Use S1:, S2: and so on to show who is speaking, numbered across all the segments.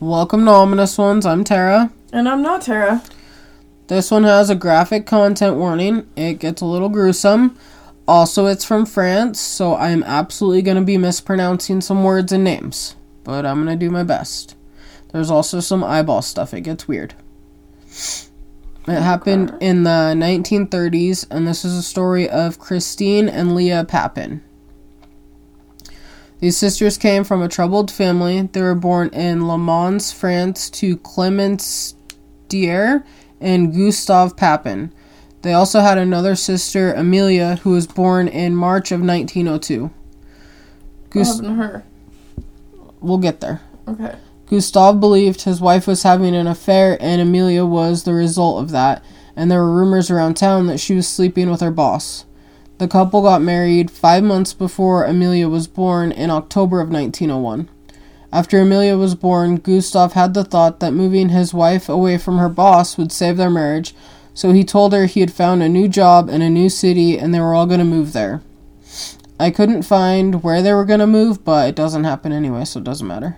S1: Welcome to Ominous Ones. I'm Tara.
S2: And I'm not Tara.
S1: This one has a graphic content warning. It gets a little gruesome. Also, it's from France, so I'm absolutely going to be mispronouncing some words and names, but I'm going to do my best. There's also some eyeball stuff. It gets weird. It happened in the 1930s, and this is a story of Christine and Leah Papin. These sisters came from a troubled family. They were born in Le Mans, France, to Clemence Dier and Gustave Papin. They also had another sister, Amelia, who was born in March of 1902.
S2: What
S1: Gust-
S2: her?
S1: we'll get there.
S2: Okay.
S1: Gustave believed his wife was having an affair, and Amelia was the result of that, and there were rumors around town that she was sleeping with her boss. The couple got married five months before Amelia was born in October of 1901. After Amelia was born, Gustave had the thought that moving his wife away from her boss would save their marriage, so he told her he had found a new job in a new city and they were all going to move there. I couldn't find where they were going to move, but it doesn't happen anyway, so it doesn't matter.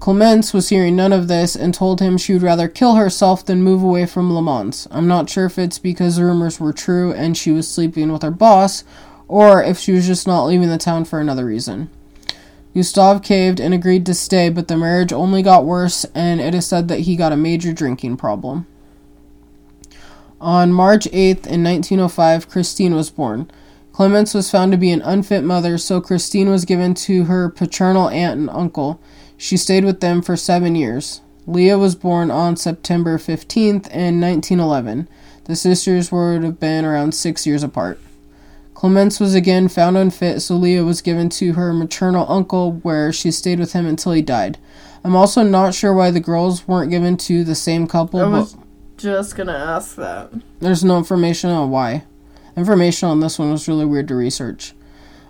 S1: Clemence was hearing none of this and told him she would rather kill herself than move away from Le Mans. I'm not sure if it's because the rumors were true and she was sleeping with her boss, or if she was just not leaving the town for another reason. Gustave caved and agreed to stay, but the marriage only got worse, and it is said that he got a major drinking problem. On March 8th in 1905, Christine was born. Clemence was found to be an unfit mother, so Christine was given to her paternal aunt and uncle. She stayed with them for seven years. Leah was born on September 15th in 1911. The sisters would have been around six years apart. Clemence was again found unfit, so Leah was given to her maternal uncle, where she stayed with him until he died. I'm also not sure why the girls weren't given to the same couple,
S2: I
S1: but
S2: was just gonna ask that.
S1: there's no information on why. Information on this one was really weird to research.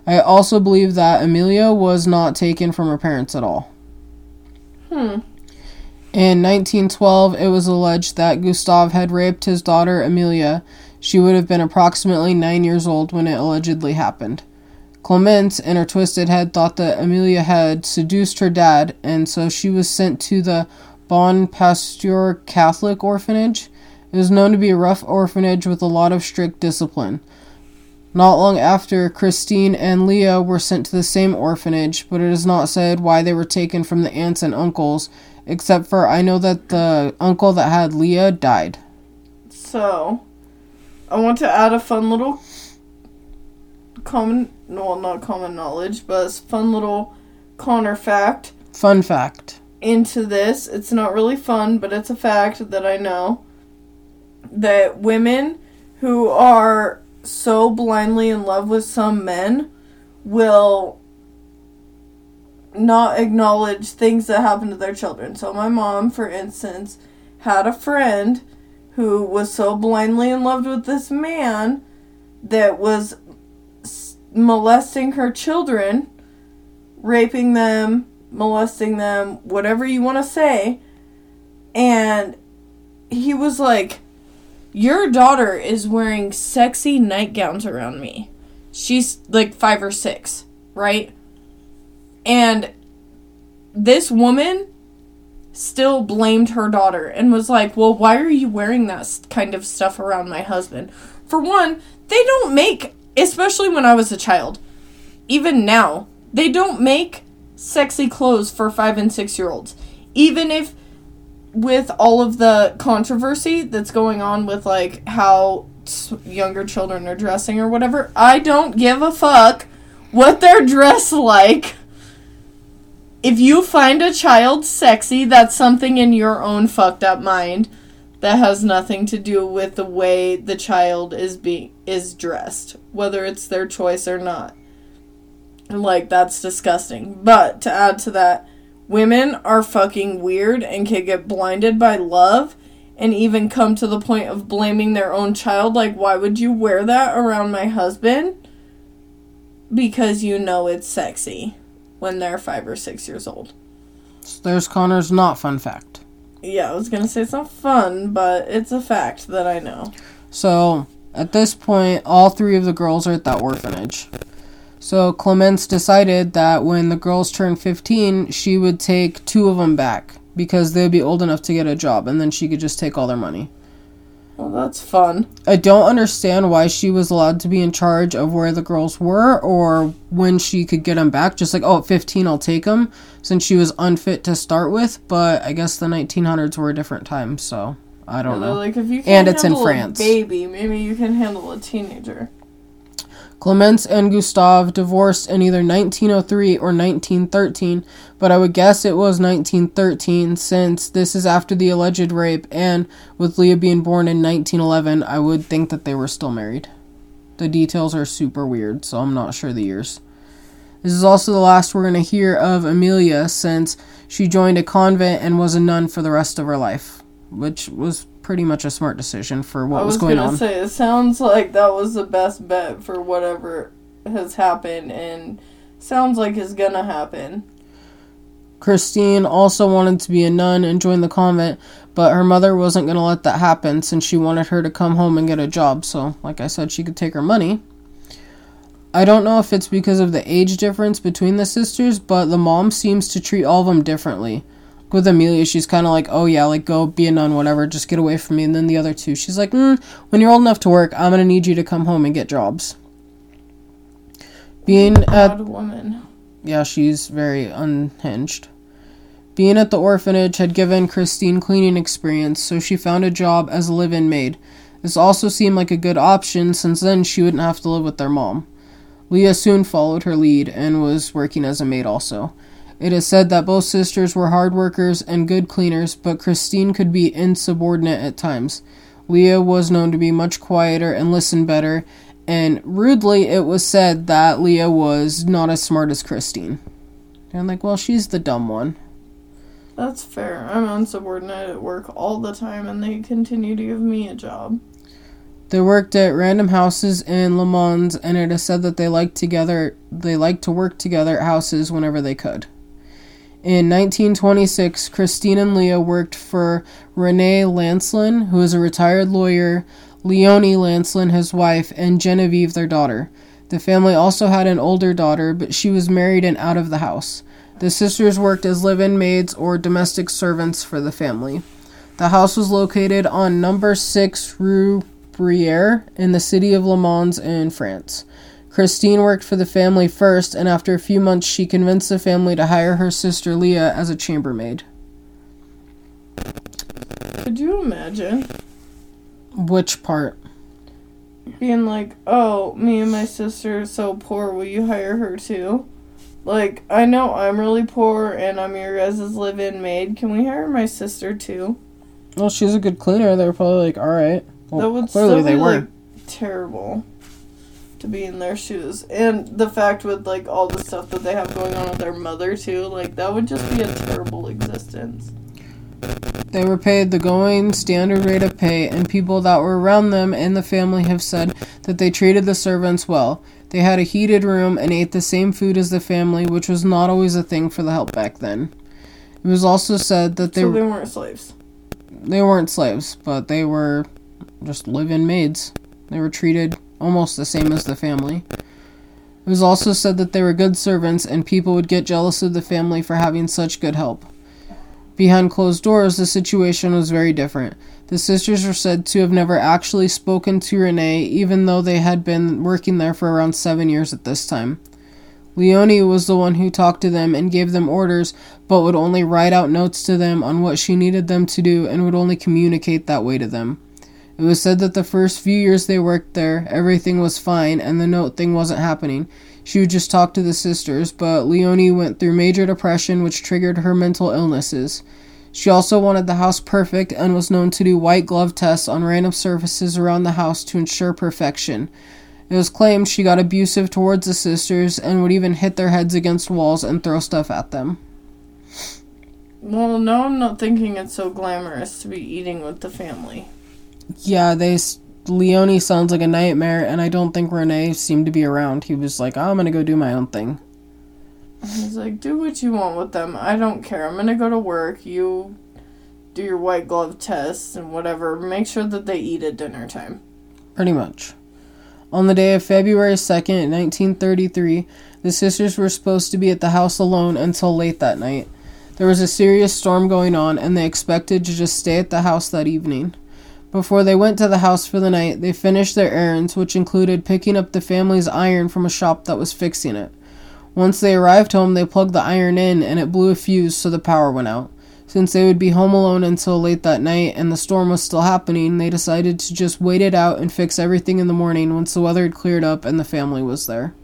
S1: I also believe that Amelia was not taken from her parents at all.
S2: Hmm.
S1: In 1912, it was alleged that Gustave had raped his daughter Amelia. She would have been approximately nine years old when it allegedly happened. Clemence, in her twisted head, thought that Amelia had seduced her dad, and so she was sent to the Bon Pasteur Catholic orphanage. It was known to be a rough orphanage with a lot of strict discipline. Not long after, Christine and Leah were sent to the same orphanage, but it is not said why they were taken from the aunts and uncles, except for I know that the uncle that had Leah died.
S2: So, I want to add a fun little common, no, not common knowledge, but a fun little Connor fact
S1: Fun fact.
S2: into this. It's not really fun, but it's a fact that I know that women who are so blindly in love with some men will not acknowledge things that happen to their children. So, my mom, for instance, had a friend who was so blindly in love with this man that was molesting her children, raping them, molesting them, whatever you want to say. And he was like, Your daughter is wearing sexy nightgowns around me. She's like five or six, right? And this woman still blamed her daughter and was like, Well, why are you wearing that kind of stuff around my husband? For one, they don't make, especially when I was a child, even now, they don't make sexy clothes for five and six year olds. Even if, with all of the controversy that's going on with like how younger children are dressing or whatever, I don't give a fuck what they're dressed like. If you find a child sexy, that's something in your own fucked up mind that has nothing to do with the way the child is being is dressed, whether it's their choice or not. Like that's disgusting. But to add to that, women are fucking weird and can get blinded by love and even come to the point of blaming their own child like why would you wear that around my husband? Because you know it's sexy when they're 5 or 6 years old.
S1: So there's Connor's not fun fact.
S2: Yeah, I was going to say it's not fun, but it's a fact that I know.
S1: So at this point, all three of the girls are at that orphanage. So Clemence decided that when the girls turned 15, she would take two of them back because they'd be old enough to get a job and then she could just take all their money.
S2: Well, that's fun.
S1: I don't understand why she was allowed to be in charge of where the girls were or when she could get them back. Just like, oh, at 15, I'll take them, since she was unfit to start with. But I guess the 1900s were a different time, so I don't
S2: Yeah,
S1: know.
S2: Like if you
S1: And
S2: can't
S1: it's in France.
S2: a baby, maybe you can handle a teenager.
S1: Clemence and Gustave divorced in either 1903 or 1913, but I would guess it was 1913 since this is after the alleged rape, and with Leah being born in 1911, I would think that they were still married. The details are super weird, so I'm not sure the years. This is also the last we're going to hear of Amelia since she joined a convent and was a nun for the rest of her life, which was pretty much a smart decision for what
S2: I
S1: was,
S2: was
S1: going
S2: gonna
S1: on.
S2: say it sounds like that was the best bet for whatever has happened and sounds like is gonna happen.
S1: Christine also wanted to be a nun and join the convent, but her mother wasn't to let that happen since she wanted her to come home and get a job. So, like I said, she could take her money. I don't know if it's because of the age difference between the sisters, but the mom seems to treat all of them differently. With Amelia, she's kind of like, oh yeah, like go be a nun, whatever, just get away from me. And then the other two, she's like, mm, when you're old enough to work, I'm to need you to come home and get jobs. Being at
S2: Odd woman.
S1: yeah, she's very unhinged. Being at the orphanage had given Christine cleaning experience, so she found a job as a live in maid. This also seemed like a good option since then she wouldn't have to live with their mom. Leah soon followed her lead and was working as a maid also. It is said that both sisters were hard workers and good cleaners, but Christine could be insubordinate at times. Leah was known to be much quieter and listen better, and rudely it was said that Leah was not as smart as Christine. And I'm like, well, she's the dumb one.
S2: That's fair. I'm unsubordinate at work all the time and they continue to give me a job.
S1: They worked at random houses in Le Mans, and it is said that they liked together. They liked to work together at houses whenever they could. In 1926, Christine and Leah worked for René Lancelin, who is a retired lawyer, Leonie Lancelin, his wife, and Genevieve, their daughter. The family also had an older daughter, but she was married and out of the house. The sisters worked as live in maids or domestic servants for the family. The house was located on number 6 Rue Bruyère in the city of Le Mans in France. Christine worked for the family first, and after a few months, she convinced the family to hire her sister Leah as a chambermaid.
S2: Could you imagine
S1: Which part?
S2: being like, oh, me and my sister are so poor, will you hire her too? Like, I know I'm really poor and I'm your guys' live in maid. Can we hire my sister too?
S1: Well, she's a good cleaner. They were probably like, all right. Well,
S2: that would
S1: clearly they
S2: be
S1: were.
S2: like terrible to be in their shoes. And the fact with like all the stuff that they have going on with their mother too, like that would just be a terrible existence.
S1: They were paid the going standard rate of pay, and people that were around them and the family have said that they treated the servants well. They had a heated room and ate the same food as the family, which was not always a thing for the help back then. It was also said that they
S2: so they weren't slaves.
S1: they weren't slaves, but they were just live-in maids. They were treated almost the same as the family. It was also said that they were good servants and people would get jealous of the family for having such good help. Behind closed doors, the situation was very different. The sisters were said to have never actually spoken to René, even though they had been working there for around seven years at this time. Leonie was the one who talked to them and gave them orders, but would only write out notes to them on what she needed them to do and would only communicate that way to them. It was said that the first few years they worked there, everything was fine and the note thing wasn't happening. She would just talk to the sisters, but Leonie went through major depression, which triggered her mental illnesses. She also wanted the house perfect and was known to do white glove tests on random surfaces around the house to ensure perfection. It was claimed she got abusive towards the sisters and would even hit their heads against walls and throw stuff at them.
S2: Well, no, I'm not thinking it's so glamorous to be eating with the family.
S1: Yeah, they Leonie sounds like a nightmare, and I don't think René seemed to be around. He was like, "I'm gonna go do my own thing."
S2: He's like, do what you want with them. I don't care. I'm gonna go to work. You do your white glove tests and whatever. Make sure that they eat at dinner time.
S1: Pretty much. On the day of February 2nd, 1933, the sisters were supposed to be at the house alone until late that night. There was a serious storm going on, and they expected to just stay at the house that evening. Before they went to the house for the night, they finished their errands, which included picking up the family's iron from a shop that was fixing it. Once they arrived home, they plugged the iron in, and it blew a fuse, so the power went out. Since they would be home alone until late that night and the storm was still happening, they decided to just wait it out and fix everything in the morning once the weather had cleared up and the family was there.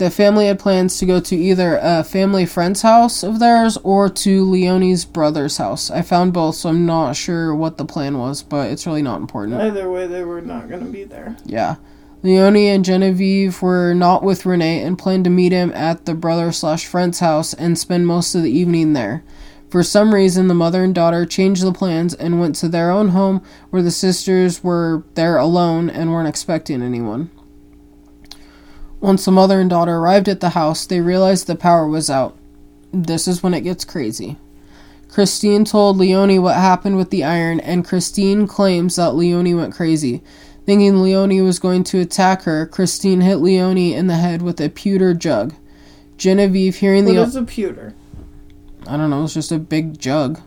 S1: The family had plans to go to either a family friend's house of theirs or to Leonie's brother's house. I found both, so I'm not sure what the plan was, but it's really not important.
S2: Either way, they were not going to be there.
S1: Yeah. Leonie and Genevieve were not with René and planned to meet him at the brother slash friend's house and spend most of the evening there. For some reason, the mother and daughter changed the plans and went to their own home where the sisters were there alone and weren't expecting anyone. Once the mother and daughter arrived at the house, they realized the power was out. This is when it gets crazy. Christine told Leonie what happened with the iron, and Christine claims that Leonie went crazy. Thinking Leonie was going to attack her, Christine hit Leonie in the head with a pewter jug. Genevieve, hearing
S2: What
S1: the
S2: is a pewter?
S1: I don't know, it's just a big jug.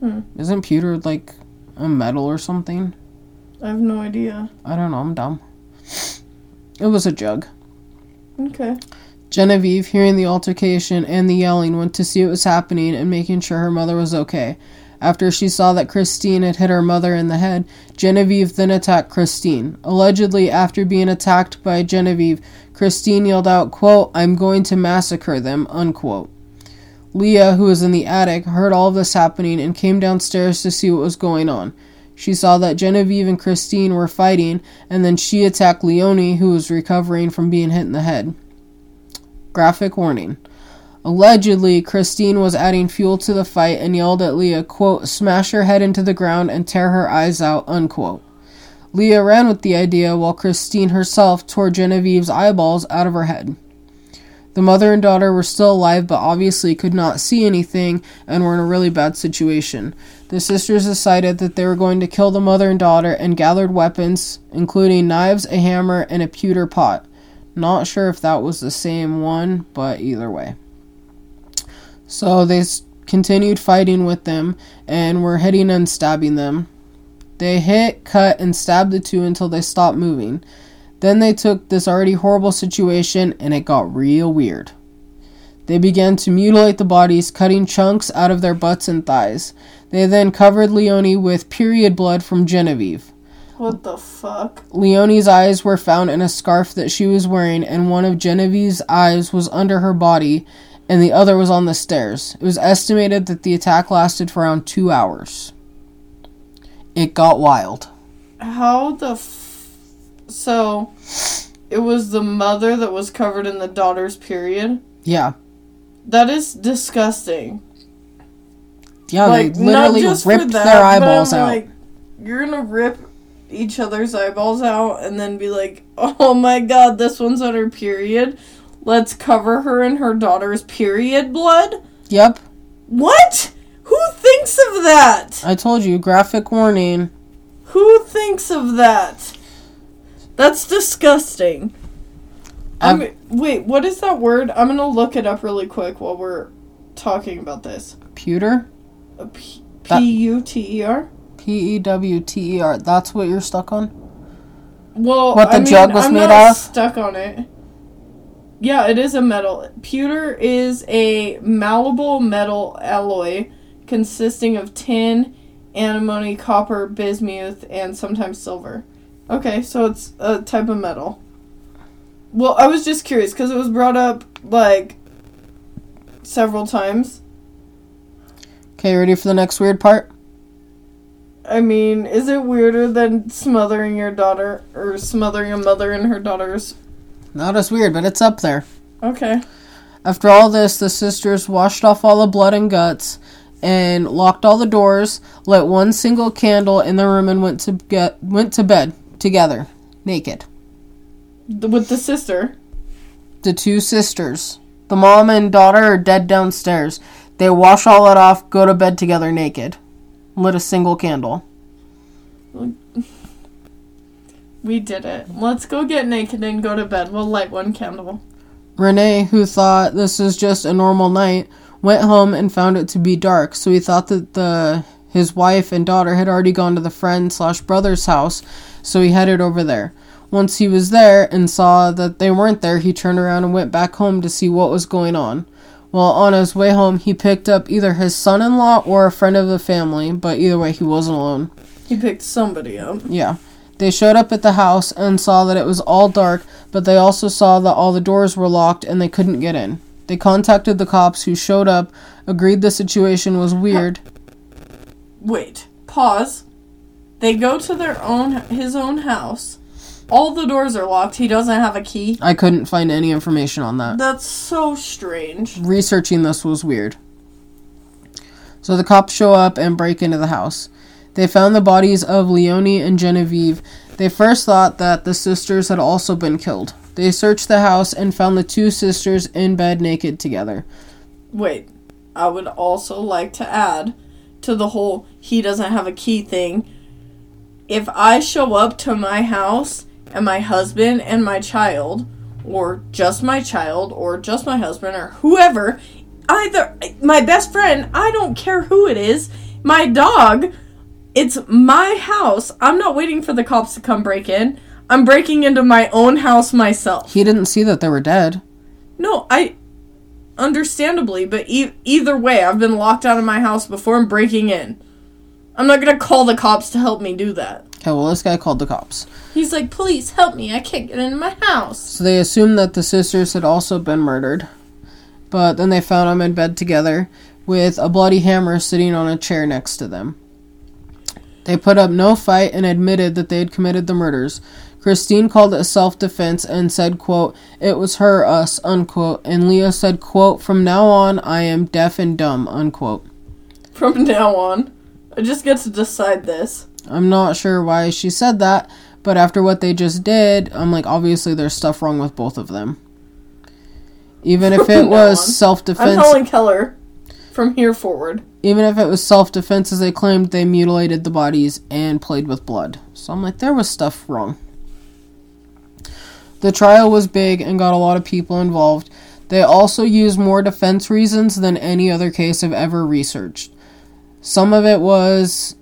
S2: Hmm.
S1: Isn't pewter like a metal or something?
S2: I have no idea.
S1: I don't know, I'm dumb. It was a jug.
S2: Okay.
S1: Genevieve, hearing the altercation and the yelling, went to see what was happening and making sure her mother was okay. After she saw that Christine had hit her mother in the head, Genevieve then attacked Christine. Allegedly, after being attacked by Genevieve, Christine yelled out, quote, I'm going to massacre them, unquote. Leah, who was in the attic, heard all of this happening and came downstairs to see what was going on. She saw that Genevieve and Christine were fighting, and then she attacked Leonie, who was recovering from being hit in the head. Graphic warning. Allegedly, Christine was adding fuel to the fight and yelled at Leah, quote, smash her head into the ground and tear her eyes out, unquote. Leah ran with the idea while Christine herself tore Genevieve's eyeballs out of her head. The mother and daughter were still alive but obviously could not see anything and were in a really bad situation. The sisters decided that they were going to kill the mother and daughter and gathered weapons, including knives, a hammer, and a pewter pot. Not sure if that was the same one, but either way. So they continued fighting with them and were hitting and stabbing them. They hit, cut, and stabbed the two until they stopped moving. Then they took this already horrible situation and it got real weird. They began to mutilate the bodies, cutting chunks out of their butts and thighs. They then covered Leonie with period blood from Genevieve.
S2: What the fuck?
S1: Leonie's eyes were found in a scarf that she was wearing, and one of Genevieve's eyes was under her body, and the other was on the stairs. It was estimated that the attack lasted for around two hours. It got wild.
S2: How the f- so it was the mother that was covered in the daughter's period.
S1: Yeah.
S2: That is disgusting.
S1: Yeah,
S2: like
S1: they literally
S2: not just for
S1: ripped
S2: that,
S1: their eyeballs out.
S2: Like, you're gonna rip each other's eyeballs out and then be like, "Oh my god, this one's on her period. Let's cover her in her daughter's period blood."
S1: Yep.
S2: What? Who thinks of that?
S1: I told you, graphic warning.
S2: Who thinks of that? That's disgusting. I'm, wait, what is that word? I'm gonna look it up really quick while we're talking about this.
S1: Pewter?
S2: A P
S1: That-
S2: U T E R.
S1: P E W T E R. That's what you're stuck on?
S2: Well,
S1: What the
S2: I mean,
S1: jug was
S2: I'm
S1: made
S2: not
S1: out of?
S2: Stuck on it. Yeah, it is a metal. Pewter is a malleable metal alloy consisting of tin, antimony, copper, bismuth, and sometimes silver. Okay, so it's a type of metal. Well, I was just curious because it was brought up like several times.
S1: Okay, ready for the next weird part?
S2: I mean, is it weirder than smothering your daughter or smothering a mother and her daughter's?
S1: Not as weird, but it's up there.
S2: Okay.
S1: After all this, the sisters washed off all the blood and guts and locked all the doors, lit one single candle in the room, and went to get went to bed together, naked.
S2: With the sister.
S1: The two sisters, the mom and daughter, are dead downstairs. They wash all that off, go to bed together, naked, lit a single candle.
S2: We did it. Let's go get naked and go to bed. We'll light one candle.
S1: René, who thought this was just a normal night, went home and found it to be dark, so he thought that the his wife and daughter had already gone to the friend slash brother's house, so he headed over there. Once he was there and saw that they weren't there, he turned around and went back home to see what was going on. Well, on his way home, he picked up either his son in law or a friend of the family, but either way, he wasn't alone.
S2: He picked somebody up.
S1: Yeah. They showed up at the house and saw that it was all dark, but they also saw that all the doors were locked and they couldn't get in. They contacted the cops who showed up, agreed the situation was weird.
S2: Wait, pause. They go to their own his own house. All the doors are locked. He doesn't have a key.
S1: I couldn't find any information on that.
S2: That's so strange.
S1: Researching this was weird. So the cops show up and break into the house. They found the bodies of Leonie and Genevieve. They first thought that the sisters had also been killed. They searched the house and found the two sisters in bed naked together.
S2: Wait, I would also like to add to the whole he doesn't have a key thing. If I show up to my house and my husband and my child, or just my child, or just my husband, or whoever, either my best friend, I don't care who it is, my dog, it's my house. I'm not waiting for the cops to come break in. I'm breaking into my own house myself.
S1: He didn't see that they were dead.
S2: No, I understandably, but e- either way, I've been locked out of my house before and breaking in. I'm not gonna call the cops to help me do that.
S1: Okay, well, this guy called the cops.
S2: He's like, please help me. I can't get into my house.
S1: So they assumed that the sisters had also been murdered. But then they found them in bed together with a bloody hammer sitting on a chair next to them. They put up no fight and admitted that they had committed the murders. Christine called it self-defense and said, quote, it was her, us, unquote. And Leah said, quote, from now on, I am deaf and dumb, unquote.
S2: From now on, I just get to decide this.
S1: I'm not sure why she said that, but after what they just did, I'm like, obviously there's stuff wrong with both of them. Even if it was self
S2: I'm
S1: defense,
S2: Helen Keller. From here forward.
S1: even if it was self defense as they claimed, they mutilated the bodies and played with blood. So I'm like, there was stuff wrong. The trial was big and got a lot of people involved. They also used more defense reasons than any other case I've ever researched. Some of it was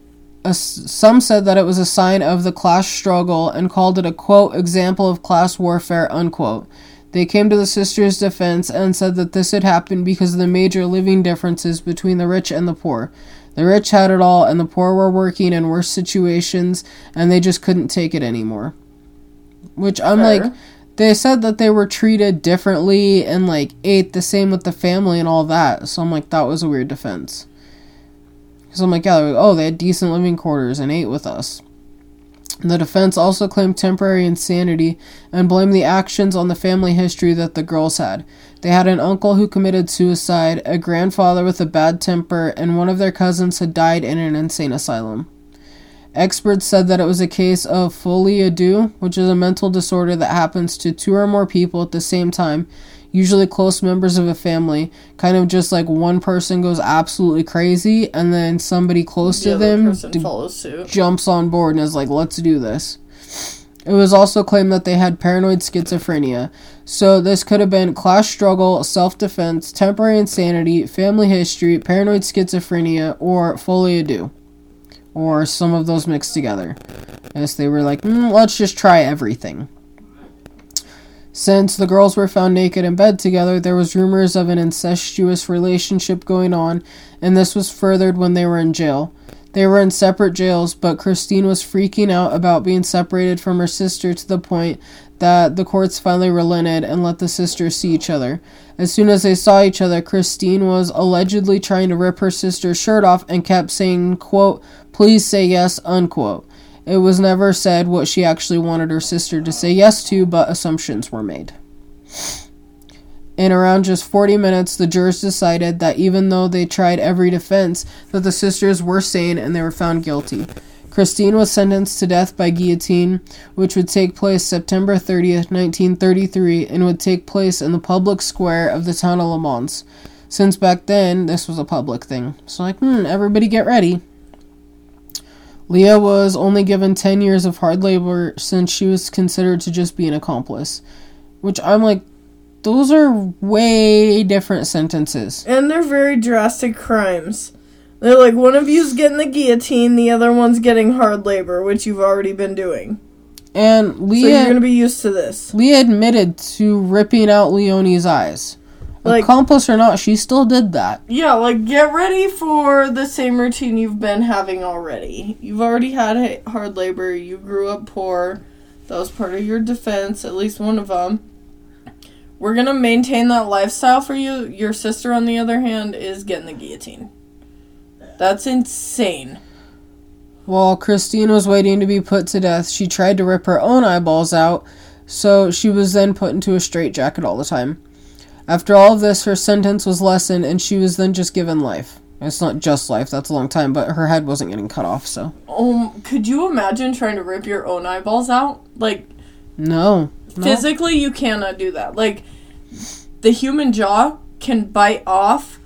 S1: a, some said that it was a sign of the class struggle and called it a quote example of class warfare unquote. They came to the sisters' defense and said that this had happened because of the major living differences between the rich and the poor. The rich had it all and the poor were working in worse situations and they just couldn't take it anymore. Which I'm
S2: Fair.
S1: like they said that they were treated differently and like ate the same with the family and all that. So I'm like that was a weird defense. Because I'm like, yeah, oh, they had decent living quarters and ate with us. The defense also claimed temporary insanity and blamed the actions on the family history that the girls had. They had an uncle who committed suicide, a grandfather with a bad temper, and one of their cousins had died in an insane asylum. Experts said that it was a case of folie à deux, which is a mental disorder that happens to two or more people at the same time, usually close members of a family. Kind of just like one person goes absolutely crazy, and then somebody close
S2: The
S1: to them d- jumps on board and is like, let's do this. It was also claimed that they had paranoid schizophrenia. So this could have been class struggle, self defense, temporary insanity, family history, paranoid schizophrenia, or folie à deux. Or some of those mixed together. As they were like, mm, let's just try everything. Since the girls were found naked in bed together, there was rumors of an incestuous relationship going on, and this was furthered when they were in jail. They were in separate jails, but Christine was freaking out about being separated from her sister to the point that the courts finally relented and let the sisters see each other. As soon as they saw each other, Christine was allegedly trying to rip her sister's shirt off and kept saying, quote, please say yes, unquote. It was never said what she actually wanted her sister to say yes to, but assumptions were made. In around just 40 minutes, the jurors decided that even though they tried every defense, that the sisters were sane and they were found guilty. Christine was sentenced to death by guillotine, which would take place September 30th, 1933, and would take place in the public square of the town of Le Mans. Since back then, this was a public thing. So, like, hmm, everybody get ready. Leah was only given 10 years of hard labor since she was considered to just be an accomplice. Which I'm like, those are way different sentences.
S2: And they're very drastic crimes. They're like one of you's getting the guillotine, the other one's getting hard labor, which you've already been doing.
S1: And Leah.
S2: So you're gonna be used to this.
S1: Leah admitted to ripping out Leonie's eyes.
S2: Like-
S1: Accomplice or not, she still did that.
S2: Yeah, like get ready for the same routine you've been having already. You've already had hard labor. You grew up poor. That was part of your defense, at least one of them. We're gonna maintain that lifestyle for you. Your sister, on the other hand, is getting the guillotine. That's insane.
S1: While Christine was waiting to be put to death, she tried to rip her own eyeballs out, so she was then put into a straitjacket all the time. After all of this, her sentence was lessened and she was then just given life. It's not just life, that's a long time, but her head wasn't getting cut off, so.
S2: Um, could you imagine trying to rip your own eyeballs out? Like
S1: No. no.
S2: physically, you cannot do that. Like the human jaw can bite off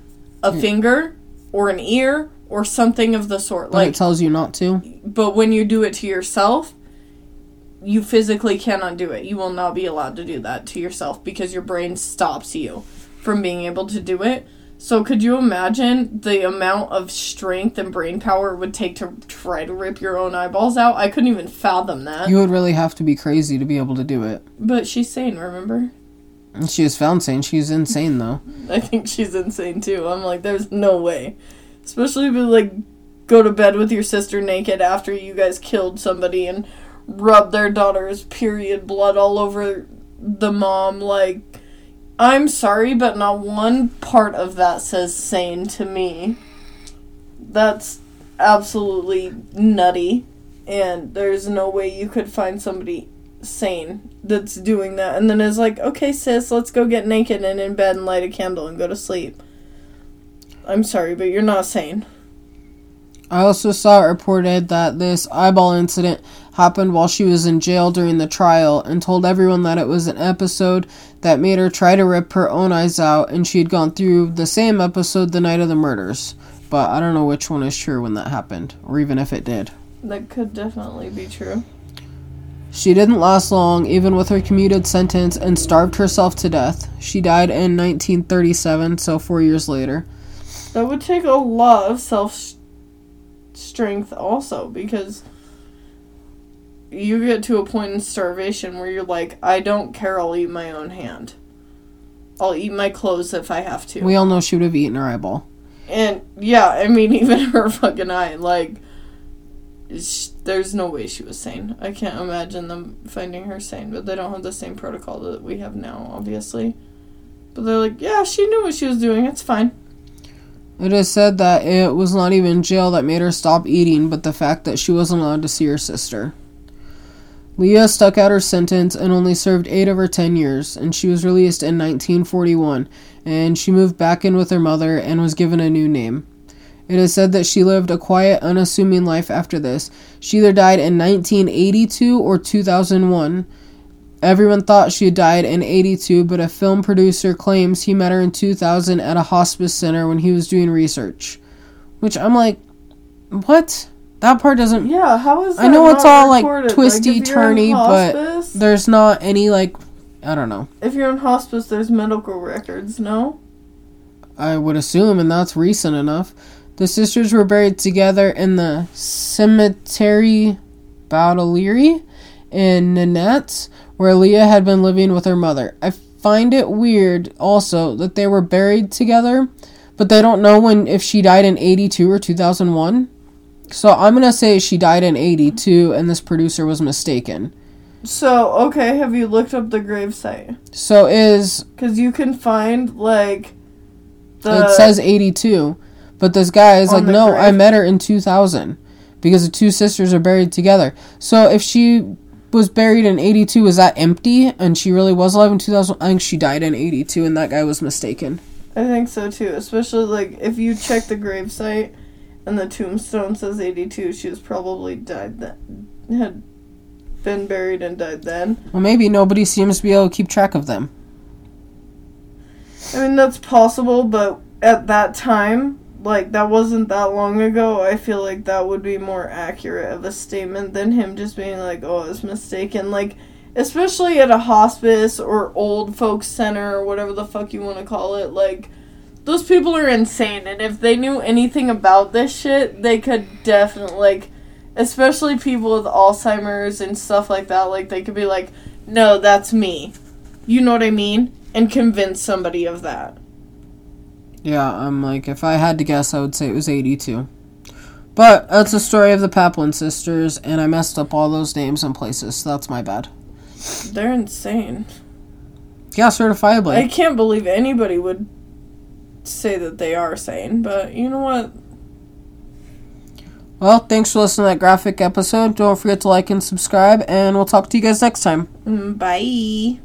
S2: a finger or an ear or something of the sort.
S1: But
S2: Like
S1: it tells you not to.
S2: but when you do it to yourself, you physically cannot do it. You will not be allowed to do that to yourself because your brain stops you from being able to do it. So could you imagine the amount of strength and brain power it would take to try to rip your own eyeballs out? I couldn't even fathom that.
S1: You would really have to be crazy to be able to do it.
S2: but she's sane, remember?
S1: She was found sane. She's insane, though.
S2: I think she's insane too. I'm like, there's no way. Especially if you like go to bed with your sister naked after you guys killed somebody and rub their daughter's period blood all over the mom. Like, I'm sorry, but not one part of that says sane to me. That's absolutely nutty. And there's no way you could find somebody sane that's doing that and then is like, okay, sis, let's go get naked and in bed and light a candle and go to sleep. I'm sorry, but you're not sane.
S1: I also saw it reported that this eyeball incident happened while she was in jail during the trial and told everyone that it was an episode that made her try to rip her own eyes out and she had gone through the same episode the night of the murders. But I don't know which one is true when that happened, or even if it did.
S2: That could definitely be true.
S1: She didn't last long, even with her commuted sentence, and starved herself to death. She died in 1937, so four years later.
S2: That would take a lot of self strength also because you get to a point in starvation where you're like, I don't care, I'll eat my own hand. I'll eat my clothes if I have to.
S1: We all know she would have eaten her eyeball.
S2: And yeah, I mean, even her fucking eye, like, sh- there's no way she was sane. I can't imagine them finding her sane, but they don't have the same protocol that we have now, obviously. But they're like, yeah, she knew what she was doing. It's fine.
S1: It is said that it was not even jail that made her stop eating, but the fact that she wasn't allowed to see her sister. Leah stuck out her sentence and only served 8 of her 10 years, and she was released in 1941, and she moved back in with her mother and was given a new name. It is said that she lived a quiet, unassuming life after this. She either died in 1982 or 2001. Everyone thought she had died in 82, but a film producer claims he met her in 2000 at a hospice center when he was doing research. Which I'm like, what? That part doesn't.
S2: Yeah, how is that
S1: I know it's all like twisty,
S2: in
S1: turny, but there's not any like. I don't know.
S2: if you're in hospice, there's medical records. No,
S1: I would assume, and that's recent enough. The sisters were buried together in the cemetery Baudelaire in Nanette, where Leah had been living with her mother. I find it weird also that they were buried together, but they don't know when if she died in 82 or 2001. So I'm going to say she died in 82 and this producer was mistaken.
S2: so okay. Have you looked up the gravesite?
S1: So is
S2: Because you can find like the
S1: it says 82, but this guy is like, no, I met her in 2000 because the two sisters are buried together. So if she was buried in 82, is that empty? And she really was alive in 2000? I think she died in 82, and that guy was mistaken.
S2: I think so too. Especially like if you check the gravesite and the tombstone says 82, she was probably died then. Had been buried and died then.
S1: Well, maybe nobody seems to be able to keep track of them.
S2: I mean that's possible, but at that time, like that wasn't that long ago. I feel like that would be more accurate of a statement than him just being like, "Oh, I was mistaken." Like especially at a hospice or old folks center or whatever the fuck you want to call it. Like, those people are insane, and if they knew anything about this shit, they could definitely like, especially people with Alzheimer's and stuff like that. Like, they could be like, "No, that's me," you know what I mean, and convince somebody of that.
S1: Yeah, I'm like, if I had to guess, I would say it was 82. But that's the story of the Papin sisters, and I messed up all those names and places, so that's my bad.
S2: They're insane.
S1: Yeah, certifiably.
S2: I can't believe anybody would say that they are sane, but you know what?
S1: Well, thanks for listening to that graphic episode. Don't forget to like and subscribe, and we'll talk to you guys next time.
S2: Mm, Bye.